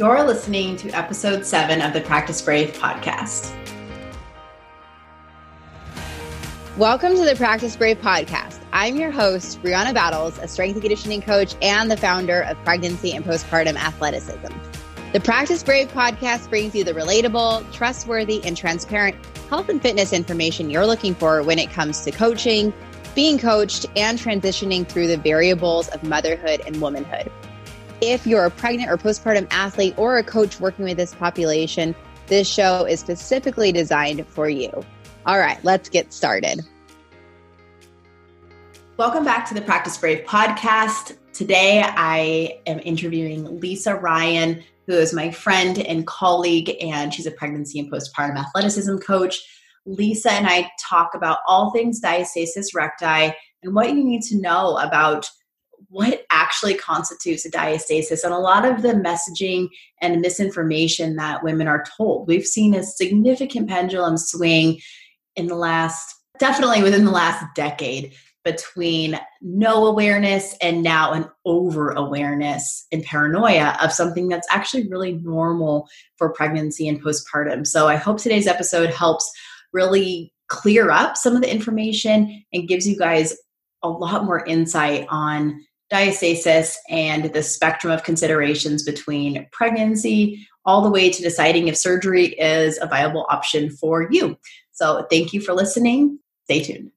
You're listening to episode seven of the Practice Brave podcast. Welcome to the Practice Brave podcast. I'm your host, Brianna Battles, a strength and conditioning coach and the founder of Pregnancy and Postpartum Athleticism. The Practice Brave podcast brings you the relatable, trustworthy, and transparent health and fitness information you're looking for when it comes to coaching, being coached, and transitioning through the variables of motherhood and womanhood. If you're a pregnant or postpartum athlete or a coach working with this population, this show is specifically designed for you. All right, let's get started. Welcome back to the Practice Brave podcast. Today I am interviewing Lisa Ryan, who is my friend and colleague, and she's a pregnancy and postpartum athleticism coach. Lisa and I talk about all things diastasis recti and what you need to know about what actually constitutes a diastasis and a lot of the messaging and misinformation that women are told. We've seen a significant pendulum swing in the last, definitely within the last decade, between no awareness and now an over awareness and paranoia of something that's actually really normal for pregnancy and postpartum. So I hope today's episode helps really clear up some of the information and gives you guys a lot more insight on diastasis and the spectrum of considerations between pregnancy all the way to deciding if surgery is a viable option for you. So, thank you for listening. Stay tuned.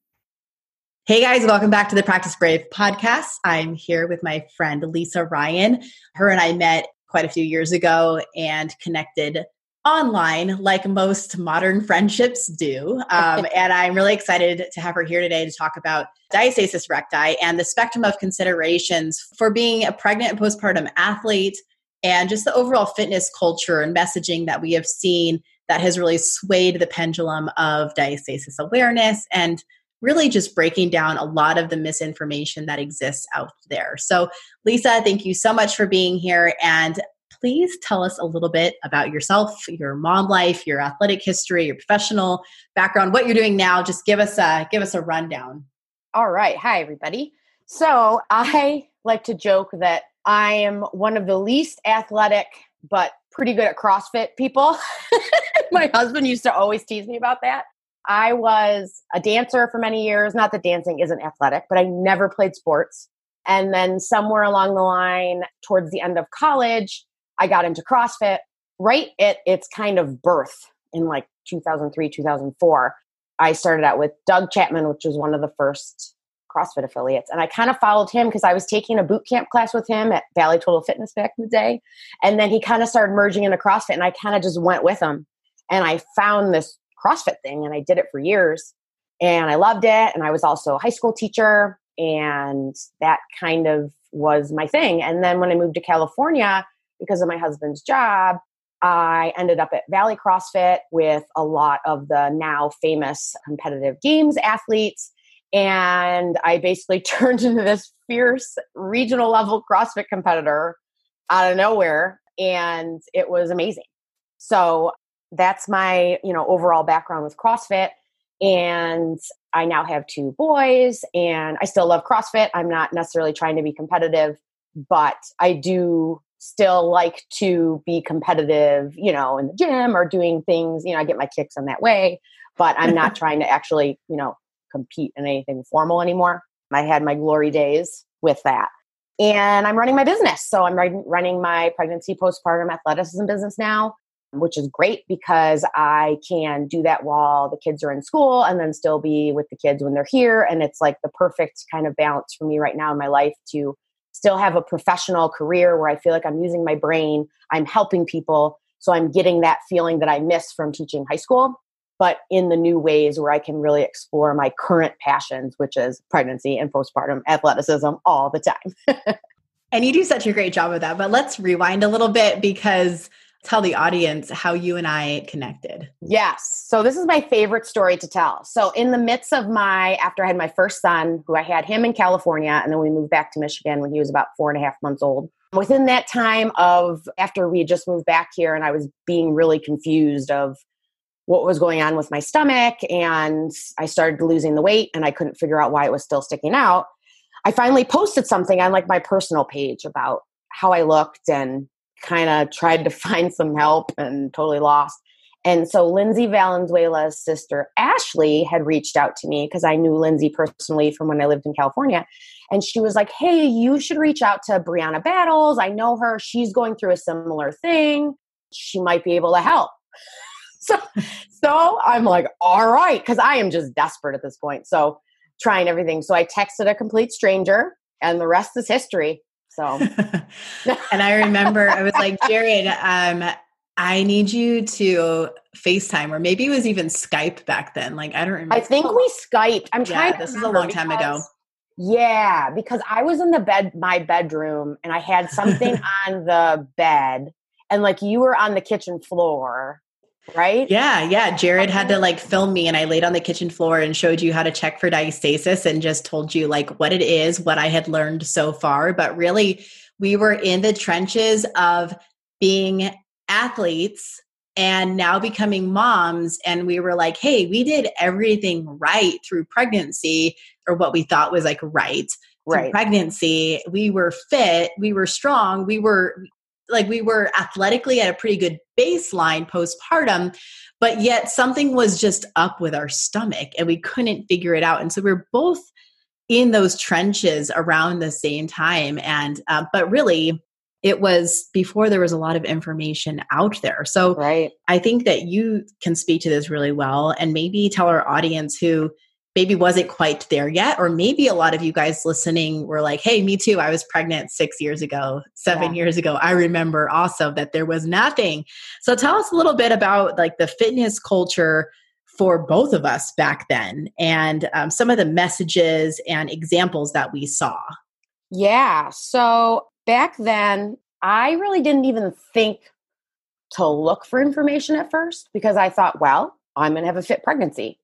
Hey guys, welcome back to the Practice Brave podcast. I'm here with my friend Lisa Ryan. Her and I met quite a few years ago and connected online like most modern friendships do. Um, and I'm really excited to have her here today to talk about diastasis recti and the spectrum of considerations for being a pregnant and postpartum athlete and just the overall fitness culture and messaging that we have seen that has really swayed the pendulum of diastasis awareness and really just breaking down a lot of the misinformation that exists out there. So, Lisa, thank you so much for being here. And please tell us a little bit about yourself, your mom life, your athletic history, your professional background, what you're doing now. Just give us a give us a rundown. All right. Hi everybody. So, I like to joke that I am one of the least athletic but pretty good at CrossFit people. My husband used to always tease me about that. I was a dancer for many years. Not that dancing isn't athletic, but I never played sports. And then somewhere along the line, towards the end of college, I got into CrossFit right at its kind of birth in like 2003, 2004. I started out with Doug Chapman, which was one of the first CrossFit affiliates. And I kind of followed him because I was taking a boot camp class with him at Valley Total Fitness back in the day. And then he kind of started merging into CrossFit, and I kind of just went with him. And I found this CrossFit thing, and I did it for years. And I loved it. And I was also a high school teacher, and that kind of was my thing. And then when I moved to California, because of my husband's job, I ended up at Valley CrossFit with a lot of the now famous competitive games athletes. And I basically turned into this fierce regional level CrossFit competitor out of nowhere. And it was amazing. So that's my, you know, overall background with CrossFit. And I now have two boys and I still love CrossFit. I'm not necessarily trying to be competitive, but I do still like to be competitive, you know, in the gym or doing things, you know, I get my kicks in that way, but I'm not trying to actually, you know, compete in anything formal anymore. I had my glory days with that. And I'm running my business. So I'm running my pregnancy postpartum athleticism business now, which is great because I can do that while the kids are in school and then still be with the kids when they're here. And it's like the perfect kind of balance for me right now in my life to still have a professional career where I feel like I'm using my brain, I'm helping people. So I'm getting that feeling that I miss from teaching high school, but in the new ways where I can really explore my current passions, which is pregnancy and postpartum athleticism all the time. and you do such a great job of that. But let's rewind a little bit because tell the audience how you and I connected. Yes. So this is my favorite story to tell. So in the midst of my after I had my first son, who I had him in California, and then we moved back to Michigan when he was about four and a half months old. Within that time of after we had just moved back here and I was being really confused of what was going on with my stomach and I started losing the weight and I couldn't figure out why it was still sticking out. I finally posted something on like my personal page about how I looked and kind of tried to find some help and totally lost. And so Lindsey Valenzuela's sister Ashley had reached out to me because I knew Lindsey personally from when I lived in California. And she was like, Hey, you should reach out to Brianna Battles. I know her. She's going through a similar thing. She might be able to help. so so I'm like, all right, because I am just desperate at this point. So trying everything. So I texted a complete stranger and the rest is history. So and I remember I was like, Jared, um, I need you to FaceTime, or maybe it was even Skype back then. Like I don't remember. I think we Skyped. I'm trying. Yeah, this is a long time ago. Yeah, because I was in the bed, my bedroom, and I had something on the bed, and like you were on the kitchen floor, right? Yeah, yeah. Jared had to like film me, and I laid on the kitchen floor and showed you how to check for diastasis, and just told you like what it is, what I had learned so far. But really, we were in the trenches of being athletes and now becoming moms and we were like hey we did everything right through pregnancy or what we thought was like right right pregnancy we were fit we were strong we were like we were athletically at a pretty good baseline postpartum but yet something was just up with our stomach and we couldn't figure it out and so we we're both in those trenches around the same time and uh, but really it was before there was a lot of information out there. So right. I think that you can speak to this really well and maybe tell our audience who maybe wasn't quite there yet, or maybe a lot of you guys listening were like, hey, me too. I was pregnant six years ago, seven yeah. years ago. I remember also that there was nothing. So tell us a little bit about like the fitness culture for both of us back then and um, some of the messages and examples that we saw. Yeah. So back then, I really didn't even think to look for information at first because I thought, well, I'm going to have a fit pregnancy.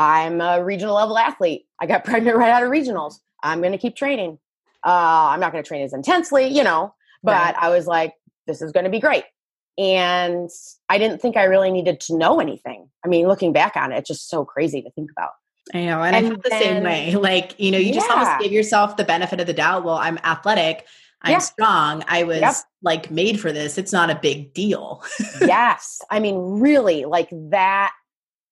I'm a regional level athlete. I got pregnant right out of regionals. I'm going to keep training. Uh, I'm not going to train as intensely, you know, but right. I was like, this is going to be great. And I didn't think I really needed to know anything. I mean, looking back on it, it's just so crazy to think about. I know. And, and I felt the same way. Like, you know, you yeah. just almost give yourself the benefit of the doubt. Well, I'm athletic. I'm yeah. strong. I was yep. like made for this. It's not a big deal. yes. I mean, really, like that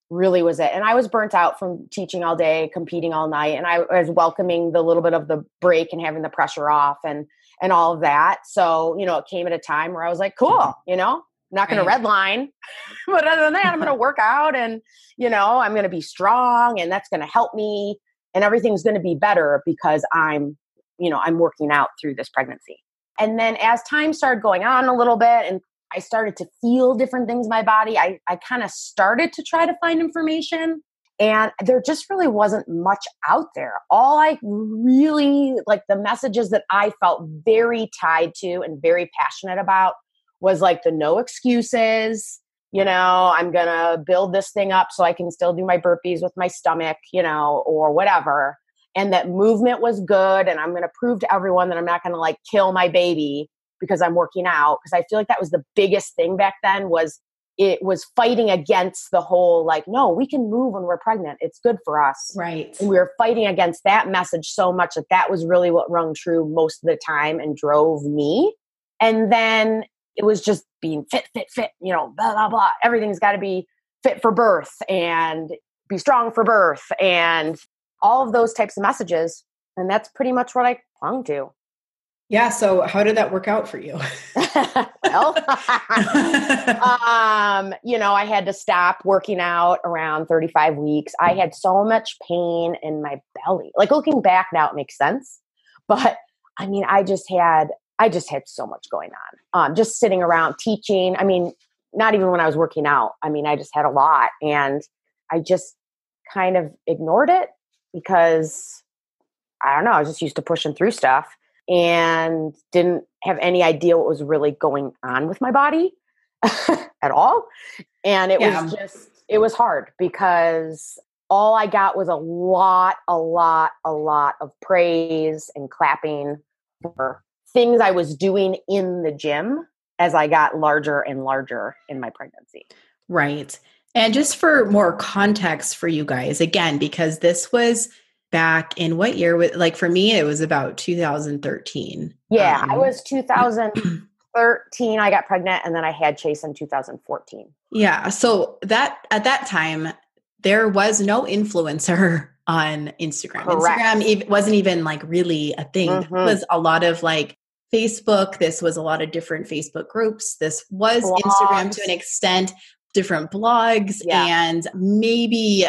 really was it. And I was burnt out from teaching all day, competing all night, and I was welcoming the little bit of the break and having the pressure off and and all of that. So, you know, it came at a time where I was like, cool, mm-hmm. you know, I'm not going right. to redline, but other than that, I'm going to work out and, you know, I'm going to be strong and that's going to help me and everything's going to be better because I'm you know, I'm working out through this pregnancy. And then as time started going on a little bit and I started to feel different things in my body, I, I kind of started to try to find information. And there just really wasn't much out there. All I really like the messages that I felt very tied to and very passionate about was like the no excuses, you know, I'm going to build this thing up so I can still do my burpees with my stomach, you know, or whatever and that movement was good and i'm going to prove to everyone that i'm not going to like kill my baby because i'm working out because i feel like that was the biggest thing back then was it was fighting against the whole like no we can move when we're pregnant it's good for us right and we were fighting against that message so much that that was really what rung true most of the time and drove me and then it was just being fit fit fit you know blah blah blah everything's got to be fit for birth and be strong for birth and all of those types of messages. And that's pretty much what I clung to. Yeah. So, how did that work out for you? well, um, you know, I had to stop working out around 35 weeks. I had so much pain in my belly. Like looking back now, it makes sense. But I mean, I just had, I just had so much going on. Um, just sitting around teaching. I mean, not even when I was working out. I mean, I just had a lot, and I just kind of ignored it because I don't know, I was just used to pushing through stuff and didn't have any idea what was really going on with my body at all. And it yeah. was just, it was hard because all I got was a lot, a lot, a lot of praise and clapping for things I was doing in the gym as I got larger and larger in my pregnancy. Right. And just for more context for you guys, again, because this was back in what year? Like for me, it was about 2013. Yeah, um, I was 2013 I got pregnant and then I had Chase in 2014. Yeah. So that at that time there was no influencer on Instagram. Correct. Instagram ev- wasn't even like really a thing. It Mhm. was a lot of like Facebook. This was a lot of different Facebook groups. This was Instagram to an extent, different blogs, Yeah. and maybe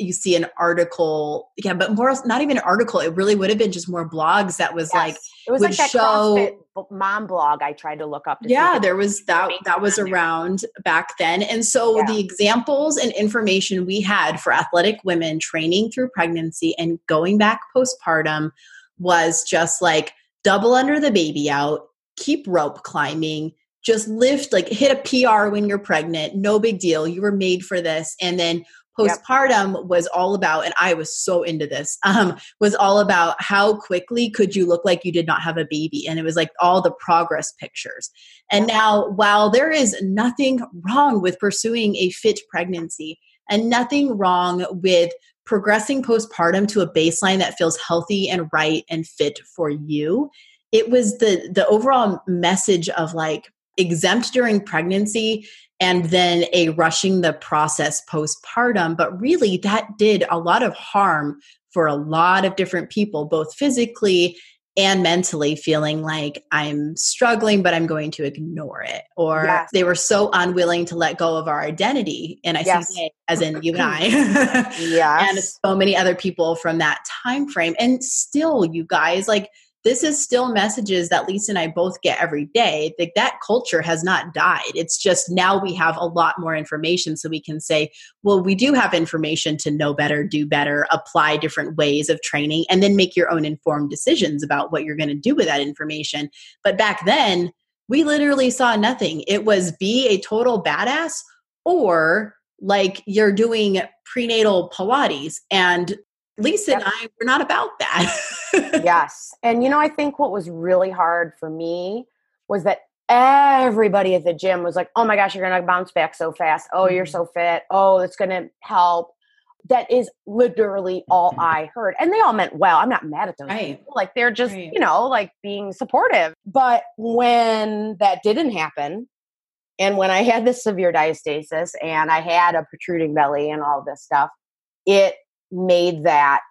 you see an article. Yeah, but more not even an article. It really would have been just more blogs that was like it was like that show- CrossFit mom blog I tried to look up. To yeah there was that that was on there. around back then and so Yeah. the examples and information we had for athletic women training through pregnancy and going back postpartum was just like double under the baby out keep rope climbing just lift like hit a pr when you're pregnant no big deal you were made for this and then Yep. postpartum was all about and i was so into this um was all about how quickly could you look like you did not have a baby? And it was like all the progress pictures. And now while there is nothing wrong with pursuing a fit pregnancy and nothing wrong with progressing postpartum to a baseline that feels healthy and right and fit for you it was the the overall message of like exempt during pregnancy and then a rushing the process postpartum but really that did a lot of harm for a lot of different people both physically and mentally feeling like I'm struggling, but I'm going to ignore it. Or Yes. they were so unwilling to let go of our identity. And I Yes. see as in you and I. Yes. and so many other people from that time frame. And still, you guys, like this is still messages that Lisa and I both get every day. Like that culture has not died. It's just now we have a lot more information so we can say, well, we do have information to know better, do better, apply different ways of training, and then make your own informed decisions about what you're going to do with that information. But back then, we literally saw nothing. It was be a total badass or like you're doing prenatal Pilates. And Lisa and I were not about that. yes. And you know, I think what was really hard for me was that everybody at the gym was like, oh my gosh, you're going to bounce back so fast. Oh, you're Mhm. so fit. Oh, it's going to help. That is literally all I heard. And they all meant well. I'm not mad at those Right. people. Like they're just, Right. you know, like being supportive. But when that didn't happen, and when I had this severe diastasis and I had a protruding belly and all this stuff, it made that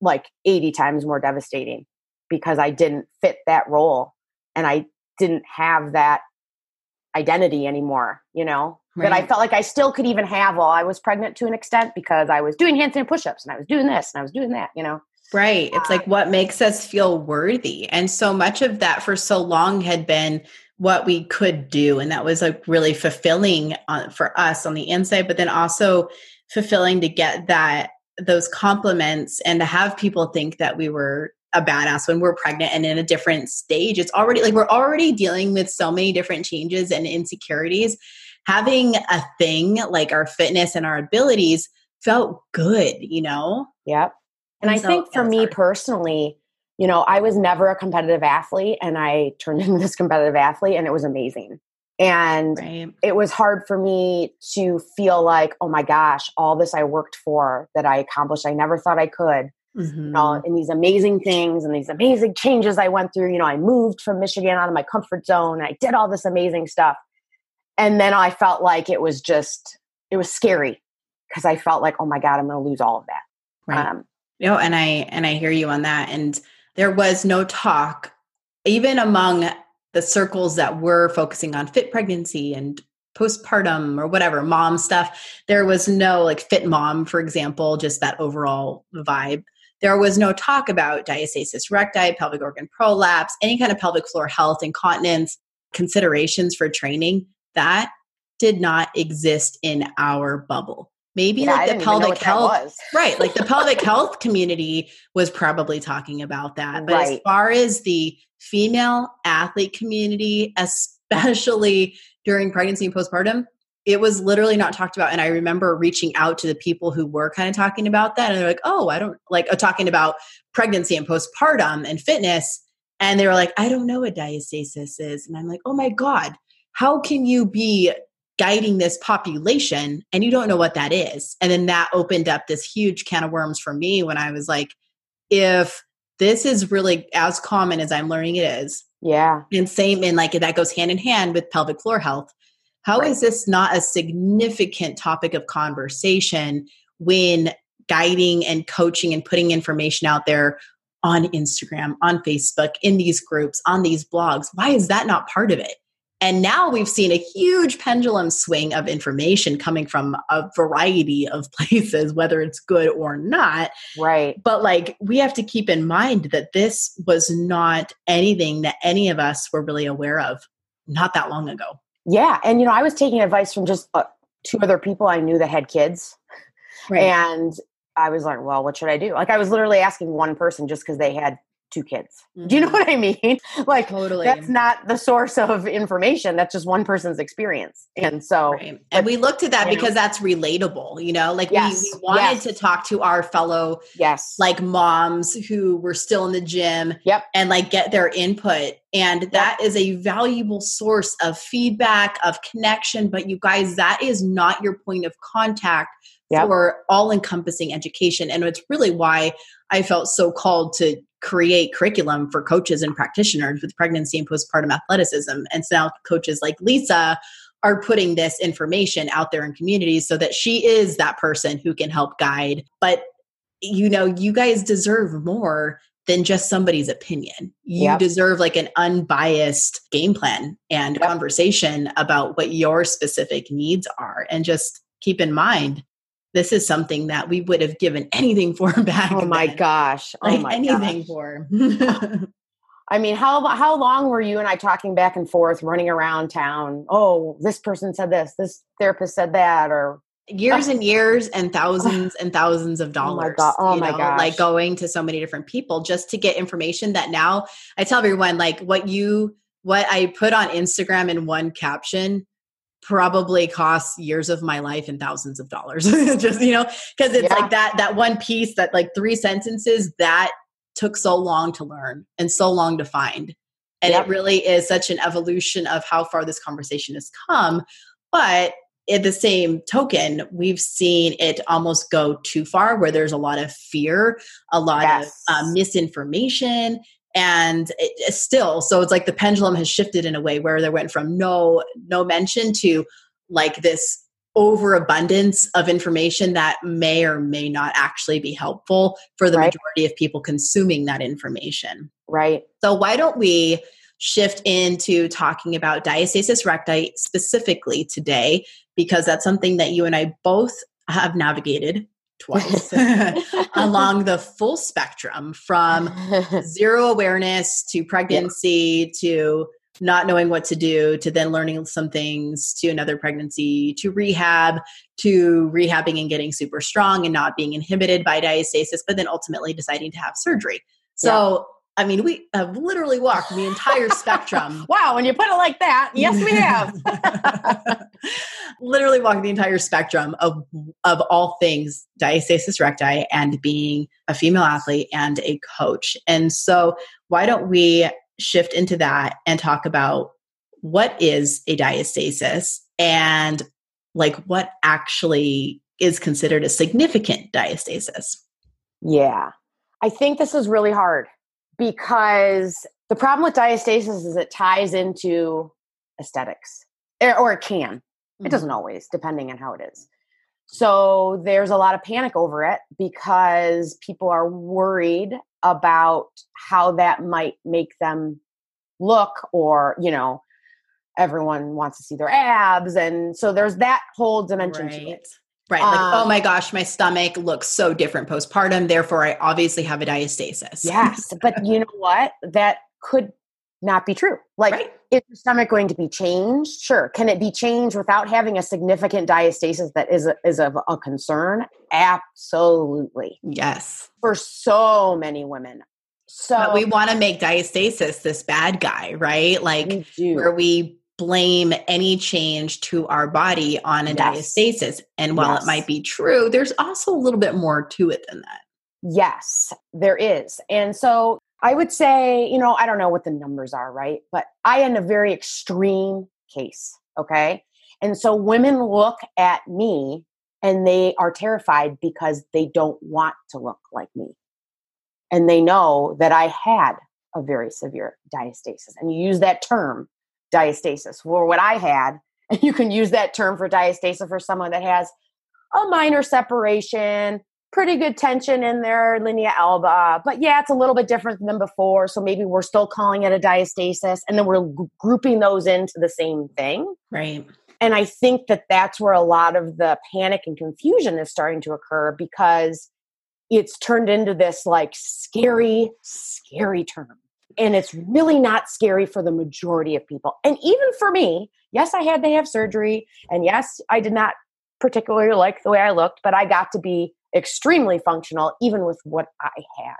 like 80 times more devastating because I didn't fit that role and I didn't have that identity anymore, you know, that I felt like I still could even have while I was pregnant to an extent because I was doing handstand push ups and I was doing this and I was doing that, you know. Right. It's like what makes us feel worthy. And so much of that for so long had been what we could do. And that was like really fulfilling on, for us on the inside, but then also fulfilling to get that those compliments and to have people think that we were a badass when we're pregnant and in a different stage. It's already like we're already dealing with so many different changes and insecurities. Having a thing like our fitness and our abilities felt good, you know? Yep. And, I so- think for yeah, me personally, you know, I was never a competitive athlete and I turned into this competitive athlete and it was amazing. And Right. it was hard for me to feel like, oh my gosh, all this I worked for that I accomplished, I never thought I could. Mhm. You know, and these amazing things and these amazing changes I went through. You know, I moved from Michigan out of my comfort zone. I did all this amazing stuff. And then I felt like it was just, it was scary because I felt like, oh my God, I'm going to lose all of that. Right. Um, No, and I and I hear you on that. And there was no talk, even among the circles that were focusing on fit pregnancy and postpartum or whatever mom stuff. There was no like fit mom, for example, just that overall vibe. There was no talk about diastasis recti, pelvic organ prolapse, any kind of pelvic floor health, incontinence, considerations for training. That did not exist in our bubble. Maybe yeah, like the pelvic health. Right. Like the pelvic health community was probably talking about that. But as far as the female athlete community, especially during pregnancy and postpartum, it was literally not talked about. And I remember reaching out to the people who were kind of talking about that. And they're like, oh, I don't like uh, talking about pregnancy and postpartum and fitness. And they were like, I don't know what diastasis is. And I'm like, oh my God, how can you be guiding this population and you don't know what that is. And then that opened up this huge can of worms for me when I was like, if this is really as common as I'm learning it is, Yeah. And same in like that goes hand in hand with pelvic floor health. How right. is this not a significant topic of conversation when guiding and coaching and putting information out there on Instagram, on Facebook, in these groups, on these blogs? Why is that not part of it? And now we've seen a huge pendulum swing of information coming from a variety of places, whether it's good or not. Right. But like, we have to keep in mind that this was not anything that any of us were really aware of not that long ago. Yeah. And, you know, I was taking advice from just uh, two other people I knew that had kids. Right. And I was like, well, what should I do? Like, I was literally asking one person just because they had two kids. Mm-hmm. Do you know mm-hmm. what I mean? Like totally. that's not the source of information. That's just one person's experience. And so right. and we looked at that because know. that's relatable, you know, like yes. we, we, wanted yes. to talk to our fellow yes like moms who were still in the gym yep. and like get their input. And yep. that is a valuable source of feedback, of connection. But you guys, that is not your point of contact yep. for all encompassing education. And it's really why I felt so called to create curriculum for coaches and practitioners with pregnancy and postpartum athleticism. And so now coaches like Lisa are putting this information out there in communities so that she is that person who can help guide. But you know, you guys deserve more than just somebody's opinion. You yep. deserve like an unbiased game plan and yep. conversation about what your specific needs are. And just keep in mind, this is something that we would have given anything for back. Oh my then. gosh! Oh like my anything gosh. for. I mean, how how long were you and I talking back and forth, running around town? Oh, this person said this, this therapist said that, or years and years and thousands and thousands of dollars. Oh my god! Oh my god! Like going to so many different people just to get information that now I tell everyone like what you what I put on Instagram in one caption probably costs years of my life and thousands of dollars just you know because it's yeah. like that that one piece that like three sentences that took so long to learn and so long to find and it really is such an evolution of how far this conversation has come but at the same token we've seen it almost go too far where there's a lot of fear a lot yes. of uh, misinformation and it, still so it's like the pendulum has shifted in a way where there went from no no mention to like this overabundance of information that may or may not actually be helpful for the right. majority of people consuming that information right so why don't we shift into talking about diastasis recti specifically today because that's something that you and I both have navigated twice along the full spectrum from zero awareness to pregnancy yeah. to not knowing what to do to then learning some things to another pregnancy to rehab to rehabbing and getting super strong and not being inhibited by diastasis but then ultimately deciding to have surgery so I mean, we have literally walked the entire spectrum. wow, when you put it like that, yes, we have. literally walked the entire spectrum of of all things diastasis recti and being a female athlete and a coach. And so, why don't we shift into that and talk about what is a diastasis and like what actually is considered a significant diastasis? Yeah. I think this is really hard because the problem with diastasis is it ties into aesthetics or it can mm-hmm. it doesn't always depending on how it is so there's a lot of panic over it because people are worried about how that might make them look or you know everyone wants to see their abs and so there's that whole dimension right. to it Right. Like, oh um, oh my gosh, my stomach looks so different postpartum. Therefore, I obviously have a diastasis. Yes. But you know what? That could not be true. Like, right. is your stomach going to be changed? Sure. Can it be changed without having a significant diastasis that is a, is of a concern? Absolutely. Yes. For so many women. So but we want to make diastasis this bad guy, right? Like where we blame any change to our body on a yes. diastasis. And while yes. it might be true, there's also a little bit more to it than that. Yes, there is. And so I would say, you know, I don't know what the numbers are, right? But I am a very extreme case, okay? And so women look at me and they are terrified because they don't want to look like me. And they know that I had a very severe diastasis. And you use that term, diastasis, for what I had. And you can use that term for diastasis for someone that has a minor separation, pretty good tension in their linea alba. But yeah, it's a little bit different than before. So maybe we're still calling it a diastasis. And then we're g- grouping those into the same thing. Right. And I think that that's where a lot of the panic and confusion is starting to occur because it's turned into this like scary, scary term. And it's really not scary for the majority of people. And even for me, yes, I had to have surgery. And yes, I did not particularly like the way I looked, but I got to be extremely functional even with what I had.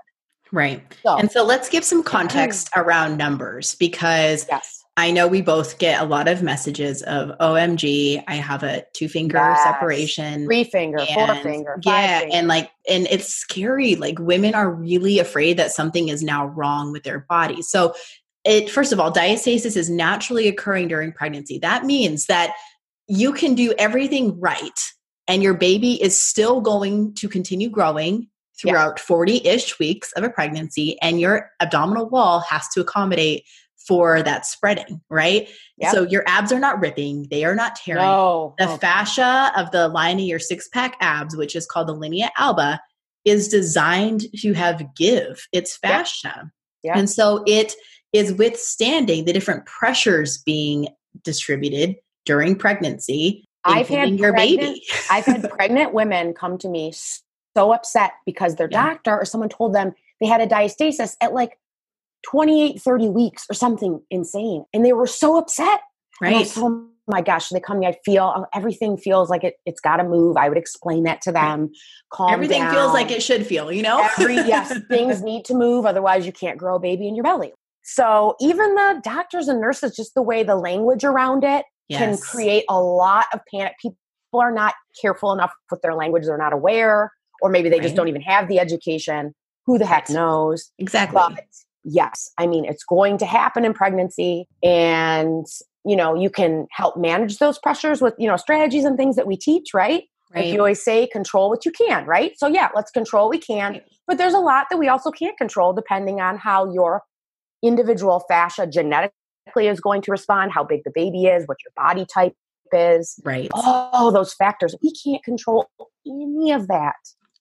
Right. So, and so let's give some context around numbers because yes. I know we both get a lot of messages of OMG, I have a two finger yes. separation, three finger, and, four finger, yeah, finger. and like, and it's scary. Like women are really afraid that something is now wrong with their body. So, it first of all, diastasis is naturally occurring during pregnancy. That means that you can do everything right, and your baby is still going to continue growing throughout 40 ish weeks of a pregnancy, and your abdominal wall has to accommodate for that spreading, right? Yep. So your abs are not ripping, they are not tearing. No. The okay. fascia of the line of your six pack abs, which is called the linea alba, is designed to have give. It's fascia. Yep. Yep. And so it is withstanding the different pressures being distributed during pregnancy. I've had your pregnant, baby. I've had pregnant women come to me so upset because their yeah. doctor or someone told them they had a diastasis at like 28, 30 weeks or something insane. And they were so upset. Right. oh my gosh, they come I feel oh, everything feels like it, it's got to move. I would explain that to them. Calm Everything down. feels like it should feel, you know? Every, yes, things need to move. Otherwise, you can't grow a baby in your belly. So even the doctors and nurses, just the way the language around it yes. can create a lot of panic. People are not careful enough with their language. They're not aware, or maybe they right. just don't even have the education. Who the heck knows? Exactly. But yes, I mean, it's going to happen in pregnancy and you know, you can help manage those pressures with, you know, strategies and things that we teach, right? Right. Like you always say, control what you can, right? So yeah, let's control what we can. But there's a lot that we also can't control depending on how your individual fascia genetically is going to respond, how big the baby is, what your body type is. Right. All those factors. We can't control any of that.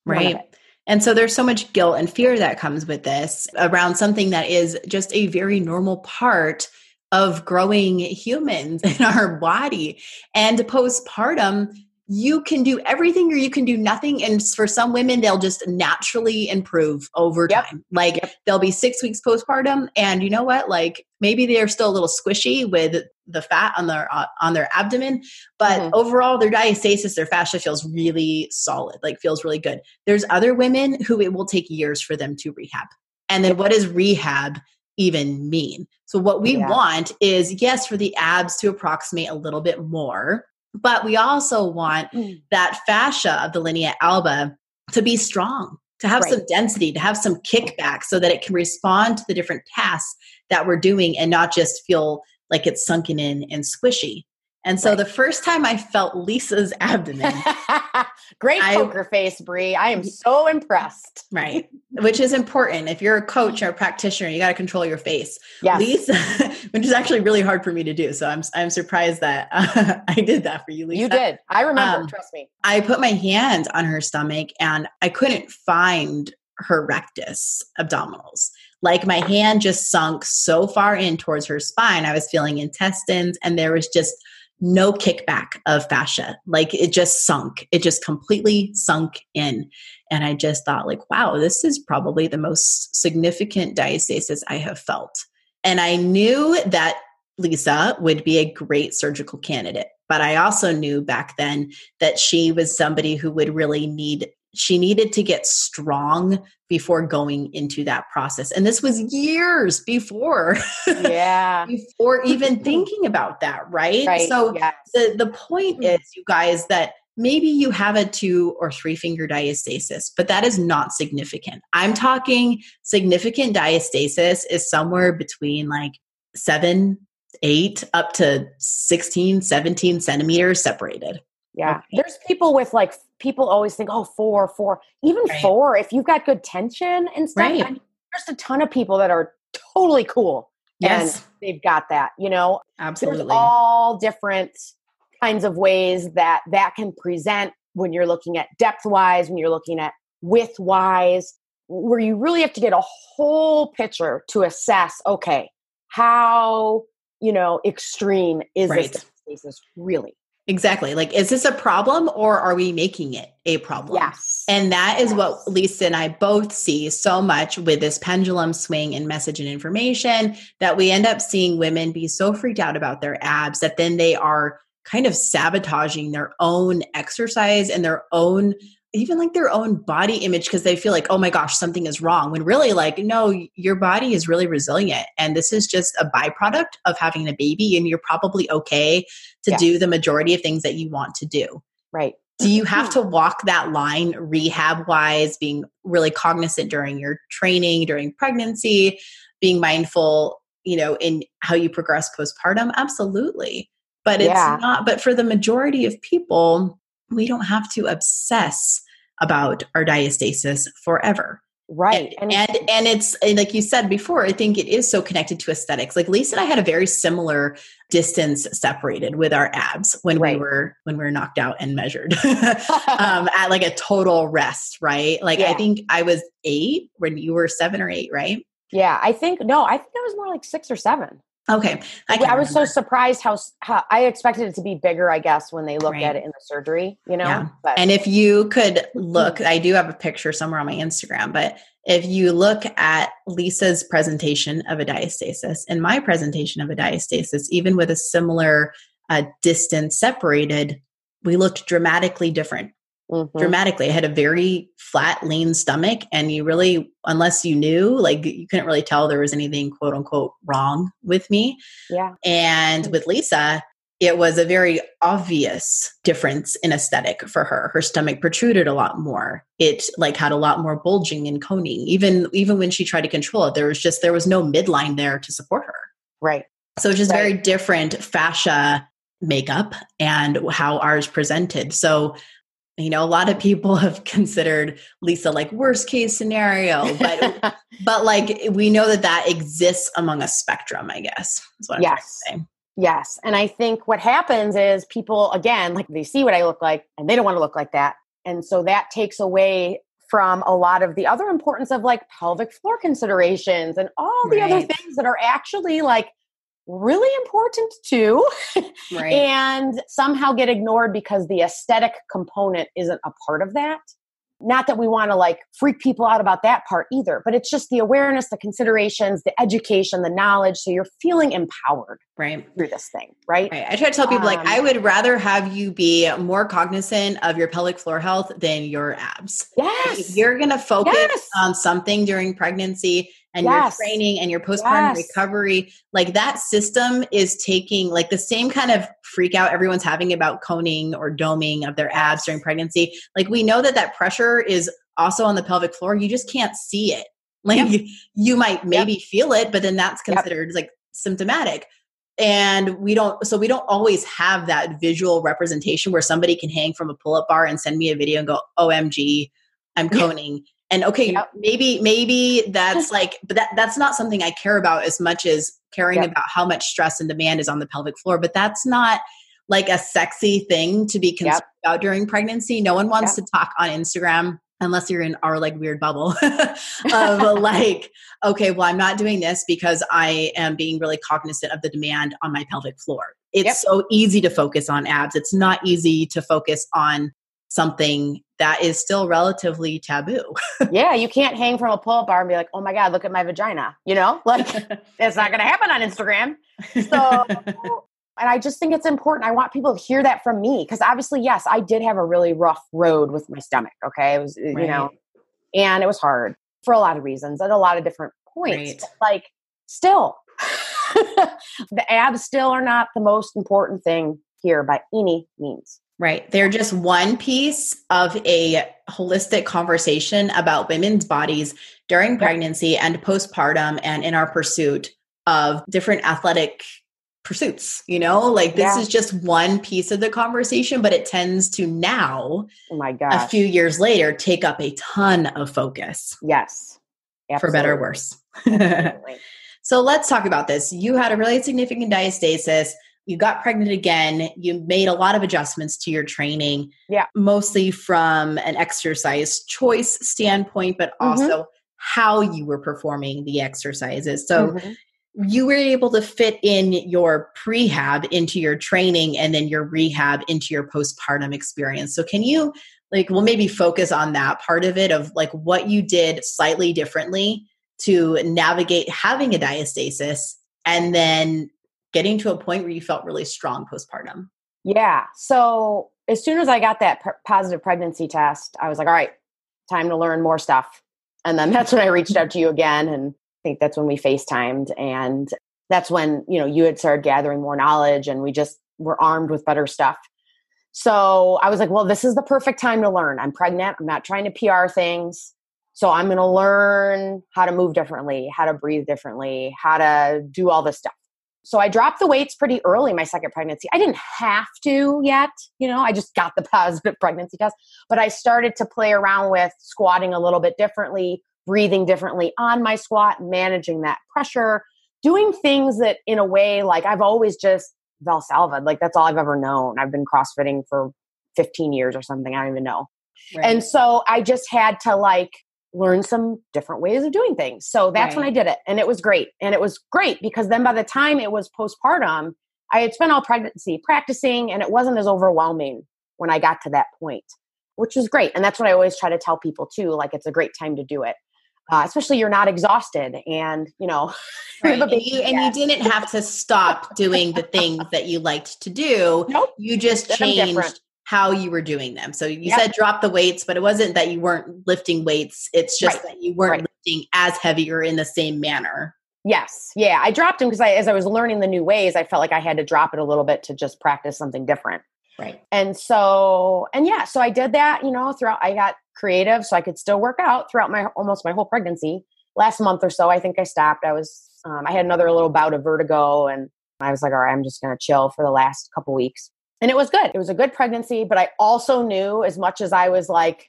Right. And so there's so much guilt and fear that comes with this around something that is just a very normal part of growing humans in our body. And postpartum, you can do everything or you can do nothing. And for some women, they'll just naturally improve over yep. time. Like yep. they'll be six weeks postpartum, and you know what? Like maybe they're still a little squishy with the fat on their uh, on their abdomen, but mm-hmm. overall, their diastasis, their fascia feels really solid. Like feels really good. There's other women who it will take years for them to rehab. And then what does rehab even mean? So what we yeah. want is yes for the abs to approximate a little bit more but we also want mm. that fascia of the linea alba to be strong, to have right. some density, to have some kickback so that it can respond to the different tasks that we're doing and not just feel like it's sunken in and squishy. And so right. the first time I felt Lisa's abdomen, great poker face, Brie. I am so impressed. Right, which is important. If you're a coach or a practitioner, you got to control your face. Yes. Lisa, which is actually really hard for me to do. So I'm I'm surprised that uh, I did that for you, Lisa. You did. I remember. Um, trust me. I put my hand on her stomach and I couldn't find her rectus abdominals. Like my hand just sunk so far in towards her spine. I was feeling intestines, and there was just no kickback of fascia. Like it just sunk. It just completely sunk in. And I just thought, like, wow, this is probably the most significant diastasis I have felt. And I knew that Lisa would be a great surgical candidate. But I also knew back then that she was somebody who would really need she needed to get strong before going into that process and this was years before yeah before even thinking about that right, right. so yes. the the point mm. is you guys that maybe you have a two or three finger diastasis but that is not significant i'm talking significant diastasis is somewhere between like 7 8 up to 16 17 centimeters separated yeah. Okay. There's people with like, people always think, oh, four, four, even right. four, if you've got good tension and stuff. Right. I mean, there's a ton of people that are totally cool. Yes. And they've got that, you know, Absolutely. there's all different kinds of ways that that can present when you're looking at depth wise, when you're looking at width wise, where you really have to get a whole picture to assess, okay, how, you know, extreme is Right. this stasis really? Exactly. Like, is this a problem or are we making it a problem? Yes. And that is Yes. what Lisa and I both see so much with this pendulum swing in message and information that we end up seeing women be so freaked out about their abs that then they are kind of sabotaging their own exercise and their own even like their own body image because they feel like oh my gosh something is wrong when really like no your body is really resilient and this is just a byproduct of having a baby and you're probably okay to Yes. do the majority of things that you want to do right. do you have to walk that line rehab wise being really cognizant during your training during pregnancy being mindful you know in how you progress postpartum absolutely but it's Yeah. not but for the majority of people we don't have to obsess about our diastasis forever Right. and, and and it's and like you said before i think it is so connected to aesthetics like lisa and i had a very similar distance separated with our abs when Right. we were when we were knocked out and measured um at like a total rest right like i think i was eight when you were seven or eight right yeah, I think no, I think it was more like six or seven. Okay I, can't was so surprised how, how I expected it to be bigger. I guess when they looked Right. at it in the surgery, you know. Yeah. But And if you could look, I do have a picture somewhere on my Instagram, but if you look at Lisa's presentation of a diastasis and my presentation of a diastasis, even with a similar uh, distance separated, we looked dramatically different. Mhm. Dramatically. I had a very flat, lean stomach, and you really, unless you knew, like you couldn't really tell there was anything quote unquote wrong with me. yeah, And with Lisa, it was a very obvious difference in aesthetic for her. Her stomach protruded a lot more. It like had a lot more bulging and coning. Even even when she tried to control it, there was just there was no midline there to support her. right. So it's just very different fascia makeup and how ours presented. So you know, a lot of people have considered Lisa like worst case scenario, but but like we know that that exists among a spectrum. I guess is what I'm Yes. trying to say. yes, and I think what happens is people again, like they see what I look like, and they don't want to look like that, and so that takes away from a lot of the other importance of like pelvic floor considerations and all the other things that are actually like really important too. Right. and somehow get ignored because the aesthetic component isn't a part of that. Not that we want to like freak people out about that part either, but it's just the awareness, the considerations, the education, the knowledge. So you're feeling empowered right. through this thing, right? Right. I try to tell people like Um, I would rather have you be more cognizant of your pelvic floor health than your abs. Yes. If you're going to focus Yes. on something during pregnancy and Yes. your training and your postpartum Yes. recovery, like that system is taking like the same kind of freak out everyone's having about coning or doming of their abs during pregnancy. Like we know that that pressure is also on the pelvic floor. You just can't see it. Like Yep. you, you might maybe feel it, but then that's Yep. considered like symptomatic and we don't so we don't always have that visual representation where somebody can hang from a pull-up bar and send me a video and go omg i'm coning and okay Yep. maybe maybe that's like but that that's not something i care about as much as caring Yep. about how much stress and demand is on the pelvic floor but that's not like a sexy thing to be concerned Yep. about during pregnancy no one wants to talk on instagram unless you're in our like weird bubble of like okay, well, I'm not doing this because I am being really cognizant of the demand on my pelvic floor. It's so easy to focus on abs. It's not easy to focus on something that is still relatively taboo. yeah, you can't hang from a pull-up bar and be like, "Oh my god, look at my vagina." You know, like it's not going to happen on Instagram. So, and I just think it's important. I want people to hear that from me because obviously, yes, I did have a really rough road with my stomach. Okay, it was uh, you know, and it was hard for a lot of reasons at a lot of different points. Right. But, Like, still, the abs still are not the most important thing here by any means. Right. They're just one piece of a holistic conversation about women's bodies during pregnancy and postpartum and in our pursuit of different athletic pursuits. You know, like this Yeah. is just one piece of the conversation, but it tends to now, Oh my a few years later, take up a ton of focus yes, for better or worse. So let's talk about this. You had a really significant diastasis. You got pregnant again. You made a lot of adjustments to your training. Yeah. Mostly from an exercise choice standpoint, but Mhm. also how you were performing the exercises. So Mhm. you were able to fit in your prehab into your training and then your rehab into your postpartum experience. So can you like we'll maybe focus on that part of it of like what you did slightly differently to navigate having a diastasis and then getting to a point where you felt really strong postpartum. Yeah. So as soon as I got that positive pregnancy test, I was like, all right, time to learn more stuff. And then that's when I reached out to you again. And I think that's when we FaceTimed. And that's when, you know, you had started gathering more knowledge and we just were armed with better stuff. So I was like, well, this is the perfect time to learn. I'm pregnant. I'm not trying to PR things. So I'm going to learn how to move differently, how to breathe differently, how to do all this stuff. So I dropped the weights pretty early my second pregnancy. I didn't have to yet, you know, I just got the positive pregnancy test, but I started to play around with squatting a little bit differently, breathing differently on my squat, managing that pressure, doing things that in a way like I've always just Valsalva, like that's all I've ever known. I've been crossfitting for 15 years or something, I don't even know. And so I just had to like learn some different ways of doing things. So that's when I did it. And it was great. And it was great because then by the time it was postpartum, I had spent all pregnancy practicing and it wasn't as overwhelming when I got to that point, which was great. And that's what I always try to tell people too. Like it's a great time to do it. Uh, especially you're not exhausted and you know Right. And, you, and you didn't have to stop doing the things that you liked to do. Nope. You just Did them different. changed how you were doing them. So you Yep. said drop the weights, but it wasn't that you weren't lifting weights. It's just Right. that you weren't Right. lifting as heavy or in the same manner. Yes. Yeah. I dropped them because I, as I was learning the new ways, I felt like I had to drop it a little bit to just practice something different. Right. And so, and yeah, so I did that, you know, throughout, I got creative so I could still work out throughout my almost my whole pregnancy. Last month or so, I think I stopped. I was, um, I had another little bout of vertigo and I was like, all right, I'm just going to chill for the last couple weeks. And it was good. It was a good pregnancy, but I also knew as much as I was like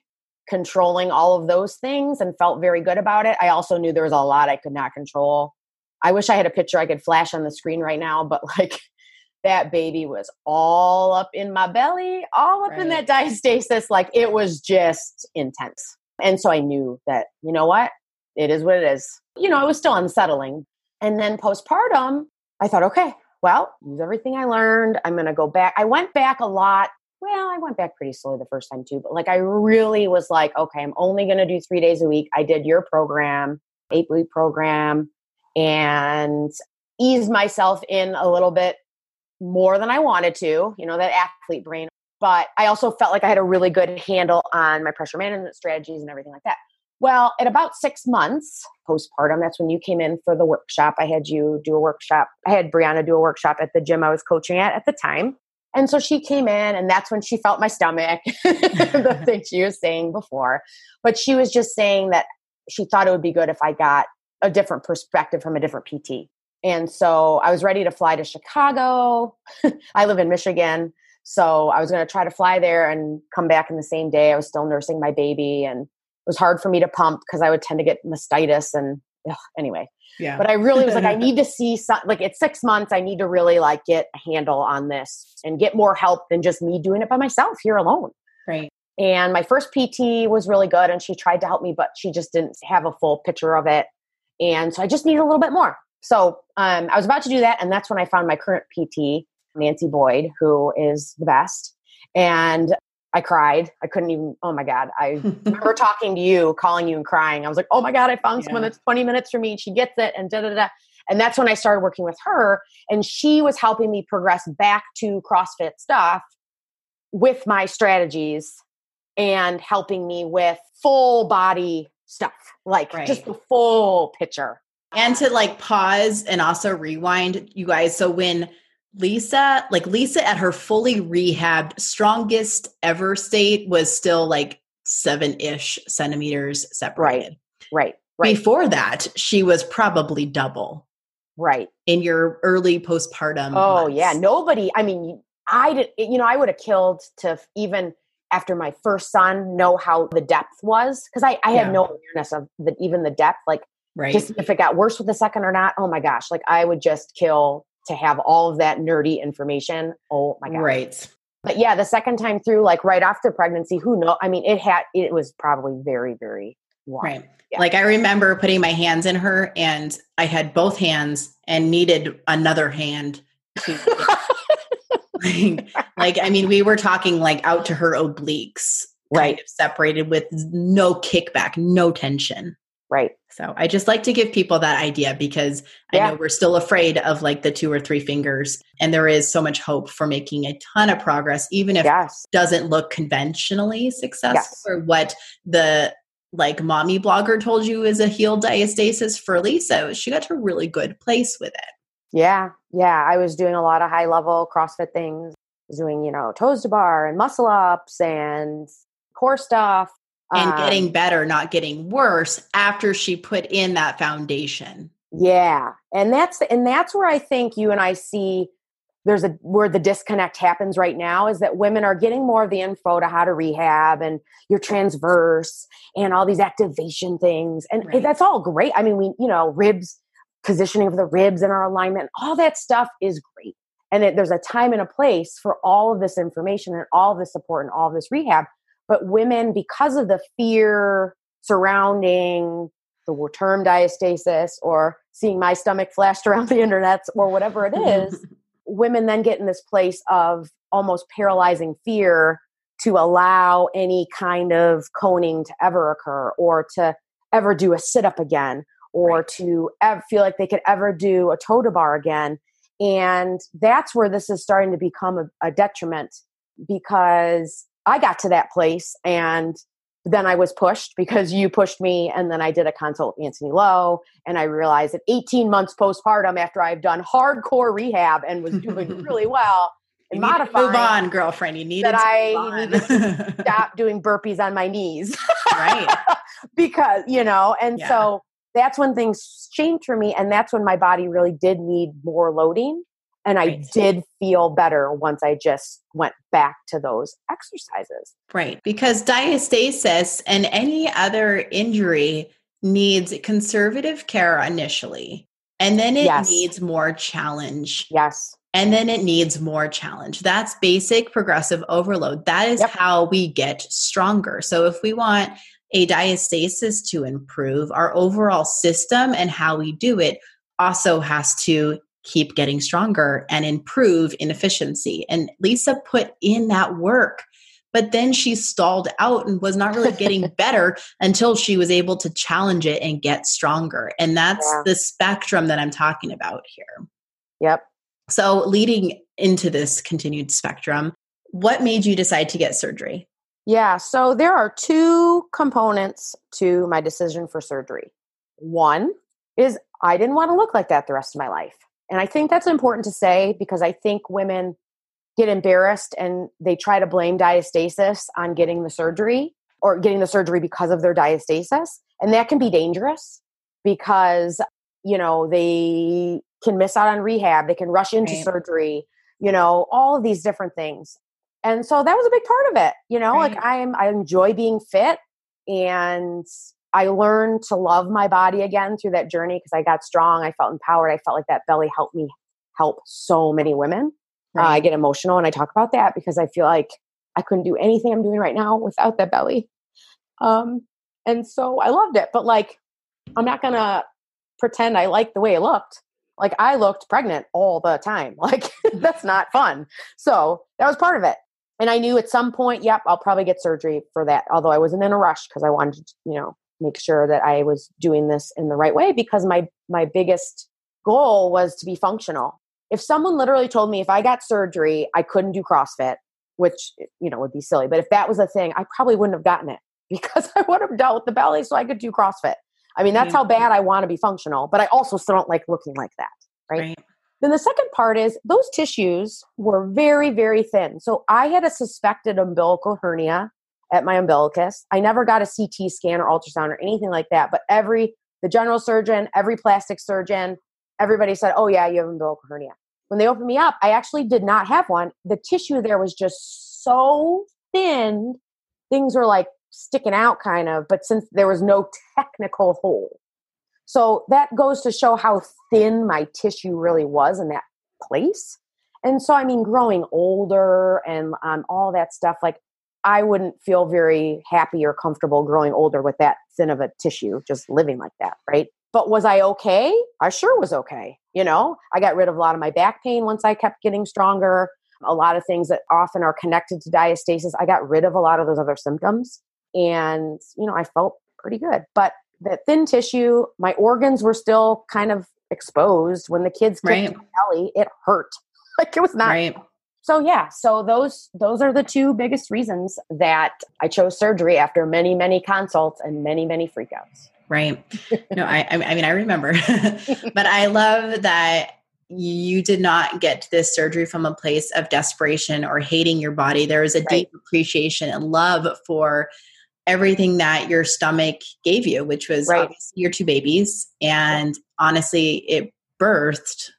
controlling all of those things and felt very good about it, I also knew there was a lot I could not control. I wish I had a picture I could flash on the screen right now, but like that baby was all up in my belly, all up in that diastasis. Like it was just intense. And so I knew that, you know what? It is what it is. You know, it was still unsettling. And then postpartum, I thought, okay, well, use everything I learned. I'm going to go back. I went back a lot. Well, I went back pretty slowly the first time too, but like I really was like, okay, I'm only going to do three days a week. I did your program, eight week program, and eased myself in a little bit more than I wanted to, you know, that athlete brain. But I also felt like I had a really good handle on my pressure management strategies and everything like that. Well, at about six months postpartum, that's when you came in for the workshop. I had you do a workshop. I had Brianna do a workshop at the gym I was coaching at at the time. And so she came in, and that's when she felt my stomach, the thing she was saying before. But she was just saying that she thought it would be good if I got a different perspective from a different PT. And so I was ready to fly to Chicago. I live in Michigan. So I was going to try to fly there and come back in the same day. I was still nursing my baby, and was hard for me to pump because I would tend to get mastitis. And ugh, anyway, Yeah. but I really was like, I need to see some, like it's six months. I need to really like get a handle on this and get more help than just me doing it by myself here alone. right. And my first PT was really good and she tried to help me, but she just didn't have a full picture of it. And so I just needed a little bit more. So um, I was about to do that. And that's when I found my current PT, Nancy Boyd, who is the best. And I cried. I couldn't even, oh my God. I remember talking to you, calling you and crying. I was like, oh my God, I found someone that's 20 minutes from me. She gets it. And da da da. And that's when I started working with her. And she was helping me progress back to CrossFit stuff with my strategies and helping me with full body stuff, like Right. just the full picture. and to like pause and also rewind you guys so when lisa like lisa at her fully rehabbed strongest ever state was still like seven-ish centimeters separated Right, right, before that she was probably double right. in your early postpartum Oh months. yeah, nobody. I mean, I did. You know, I would have killed to even after my first son know how the depth was because I, I had Yeah. no awareness of the, even the depth. Like Right. Just if it got worse with the second or not. Oh my gosh. Like I would just kill to have all of that nerdy information. Oh my god. Right. But yeah, the second time through, like right after pregnancy, who know? I mean, it had it was probably very, very wild. Right. Yeah. Like I remember putting my hands in her and I had both hands and needed another hand to like, like I mean we were talking like out to her obliques. Right. Kind of separated with no kickback, no tension. Right. So I just like to give people that idea because Yeah. I know we're still afraid of like the two or three fingers. And there is so much hope for making a ton of progress, even if Yes. it doesn't look conventionally successful Yes. or what the like mommy blogger told you is a heel diastasis for Lisa. She got to a really good place with it. Yeah. Yeah. I was doing a lot of high level CrossFit things, doing, you know, toes to bar and muscle ups and core stuff. And Um, getting better, not getting worse after she put in that foundation. Yeah. And that's and that's where I think you and I see there's a where the disconnect happens right now is that women are getting more of the info to how to rehab and your transverse and all these activation things. And Right. that's all great. I mean, we, you know, ribs, positioning of the ribs and our alignment, all that stuff is great. And it, there's a time and a place for all of this information and all of this support and all of this rehab. But women, because of the fear surrounding the term diastasis or seeing my stomach flashed around the internet or whatever it is, women then get in this place of almost paralyzing fear to allow any kind of coning to ever occur or to ever do a sit up again or Right. to ev- feel like they could ever do a toe to bar again. And that's where this is starting to become a, a detriment because I got to that place and then I was pushed because you pushed me, and then I did a consult with Antony Lo, and I realized that 18 months postpartum, after I've done hardcore rehab and was doing really well, and need to modifying, move on, girlfriend. You need that to I move on. stop doing burpees on my knees right. because you know, and Yeah. so that's when things changed for me, and that's when my body really did need more loading, and I Right. did feel better once I just went back to those exercises. Right. Because diastasis and any other injury needs conservative care initially. And then it Yes. needs more challenge. Yes. And then it needs more challenge. That's basic progressive overload. That is Yep. how we get stronger. So if we want a diastasis to improve, our overall system and how we do it also has to keep getting stronger and improve in efficiency. And Lisa put in that work. But then she stalled out and was not really getting better until she was able to challenge it and get stronger. And that's Yeah. the spectrum that I'm talking about here. Yep. So, leading into this continued spectrum, what made you decide to get surgery? Yeah, so there are two components to my decision for surgery. One is I didn't want to look like that the rest of my life. And I think that's important to say because I think women get embarrassed and they try to blame diastasis on getting the surgery or getting the surgery because of their diastasis. And that can be dangerous because, you know, they can miss out on rehab, they can rush into Right. surgery, you know, all of these different things and so that was a big part of it you know like i am i enjoy being fit and i learned to love my body again through that journey because i got strong i felt empowered i felt like that belly helped me help so many women. Uh, i get emotional and i talk about that because i feel like i couldn't do anything i'm doing right now without that belly. Um and so i loved it but like i'm not gonna pretend i liked the way it looked. Like i looked pregnant all the time like that's not fun. So that was part of it. And I knew at some point, yep, I'll probably get surgery for that. Although I wasn't in a rush because I wanted to, you know, make sure that I was doing this in the right way because my my biggest goal was to be functional. If someone literally told me if I got surgery, I couldn't do CrossFit, which you know would be silly, but if that was a thing, I probably wouldn't have gotten it because I would have dealt with the belly so I could do CrossFit. I mean, that's how bad I want to be functional, but I also still don't like looking like that. right? Right. Then the second part is those tissues were very, very thin. So I had a suspected umbilical hernia at my umbilicus. I never got a CT scan or ultrasound or anything like that, but every the general surgeon, every plastic surgeon, everybody said, "Oh yeah, you have umbilical hernia." When they opened me up, I actually did not have one. The tissue there was just so thin, things were like sticking out kind of, but since there was no technical hole. So that goes to show how thin my tissue really was in that place. And so, I mean, growing older and um, all that stuff, like I wouldn't feel very happy or comfortable growing older with that thin of a tissue, just living like that, right? But was I okay? I sure was okay. You know, I got rid of a lot of my back pain once I kept getting stronger. A lot of things that often are connected to diastasis, I got rid of a lot of those other symptoms. And, you know, I felt pretty good. But that thin tissue, my organs were still kind of exposed. When the kids kicked right. my belly, it hurt. Like it was not right. So yeah, so those those are the two biggest reasons that I chose surgery after many many consults and many many freakouts. Right. No, I I mean I remember, but I love that you did not get this surgery from a place of desperation or hating your body. There was a right. deep appreciation and love for everything that your stomach gave you, which was right. obviously your two babies. And honestly, it birthed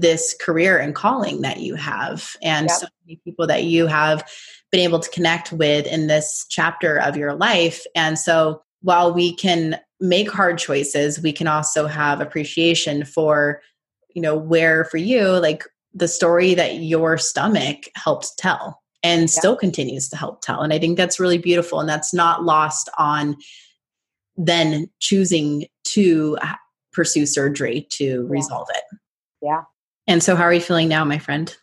this career and calling that you have, and yep. so many people that you have been able to connect with in this chapter of your life. And so, while we can make hard choices, we can also have appreciation for, you know, where for you, like the story that your stomach helped tell and still continues to help tell. And I think that's really beautiful. And that's not lost on then choosing to uh, pursue surgery to yeah. resolve it. Yeah. And so, how are you feeling now, my friend?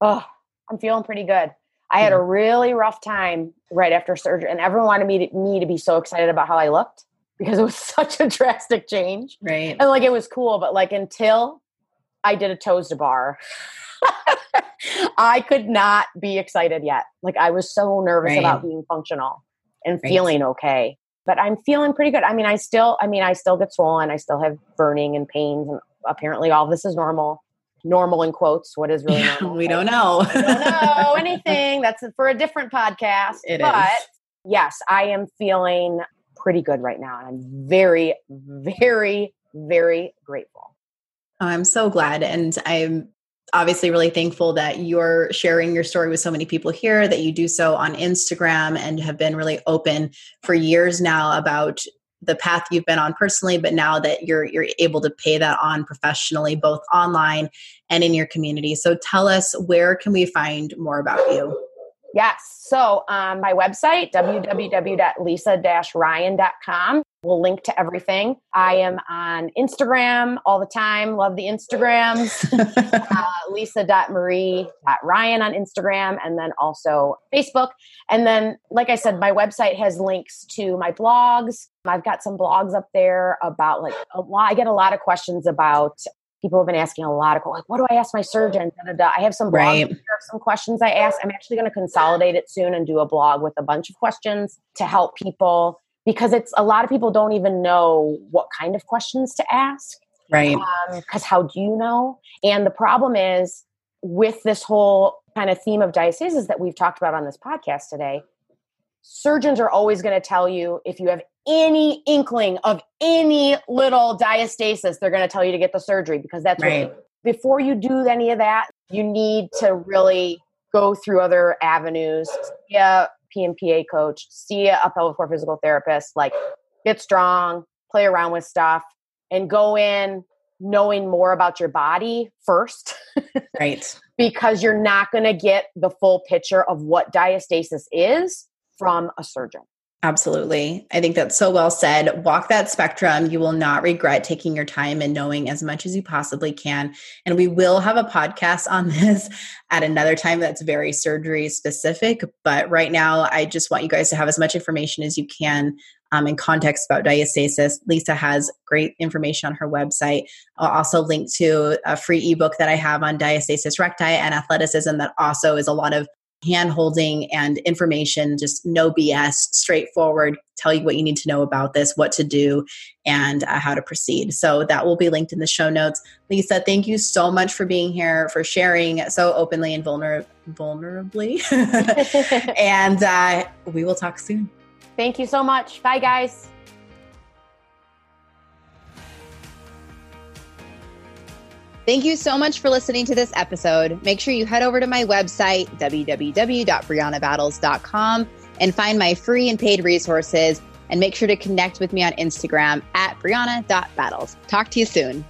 Oh, I'm feeling pretty good. I had a really rough time right after surgery, and everyone wanted me to, me to be so excited about how I looked because it was such a drastic change. Right. And like it was cool, but like until I did a toes to bar, I could not be excited yet. Like I was so nervous right. about being functional and right. feeling okay. But I'm feeling pretty good. I mean, I still, I mean, I still get swollen. I still have burning and pains, and apparently all this is normal. Normal in quotes. What is really yeah? We don't know. we don't know anything. That's for a different podcast. It but is. yes, I am feeling pretty good right now, and I'm very, very, very grateful. I'm so glad. And I'm obviously really thankful that you're sharing your story with so many people here, that you do so on Instagram and have been really open for years now about the path you've been on personally, but now that you're you're able to pay that on professionally, both online and in your community. So tell us where can we find more about you? Yes. So um, my website, www.lisa-ryan.com. We'll link to everything. I am on Instagram all the time. Love the Instagrams. uh, Lisa.marie.ryan on Instagram and then also Facebook. And then, like I said, my website has links to my blogs. I've got some blogs up there about like a lot. I get a lot of questions about people have been asking a lot of like, what do I ask my surgeon? Da, da, da. I have some blogs, right. some questions I ask. I'm actually going to consolidate it soon and do a blog with a bunch of questions to help people because it's a lot of people don't even know what kind of questions to ask. Right. Because um, how do you know? And the problem is with this whole kind of theme of diastasis that we've talked about on this podcast today, surgeons are always going to tell you if you have any inkling of any little diastasis, they're going to tell you to get the surgery because that's right. What, before you do any of that, you need to really go through other avenues. Yeah, PMPA coach, see a pelvic floor physical therapist, like get strong, play around with stuff, and go in knowing more about your body first. right. because you're not going to get the full picture of what diastasis is from a surgeon. Absolutely. I think that's so well said. Walk that spectrum. You will not regret taking your time and knowing as much as you possibly can. And we will have a podcast on this at another time that's very surgery specific. But right now, I just want you guys to have as much information as you can um, in context about diastasis. Lisa has great information on her website. I'll also link to a free ebook that I have on diastasis recti and athleticism that also is a lot of hand holding and information, just no BS, straightforward, tell you what you need to know about this, what to do, and uh, how to proceed. So that will be linked in the show notes. Lisa, thank you so much for being here, for sharing so openly and vulner- vulnerably. and uh, we will talk soon. Thank you so much. Bye, guys. Thank you so much for listening to this episode. Make sure you head over to my website, www.briannabattles.com, and find my free and paid resources And make sure to connect with me on Instagram at Brianna.battles. Talk to you soon.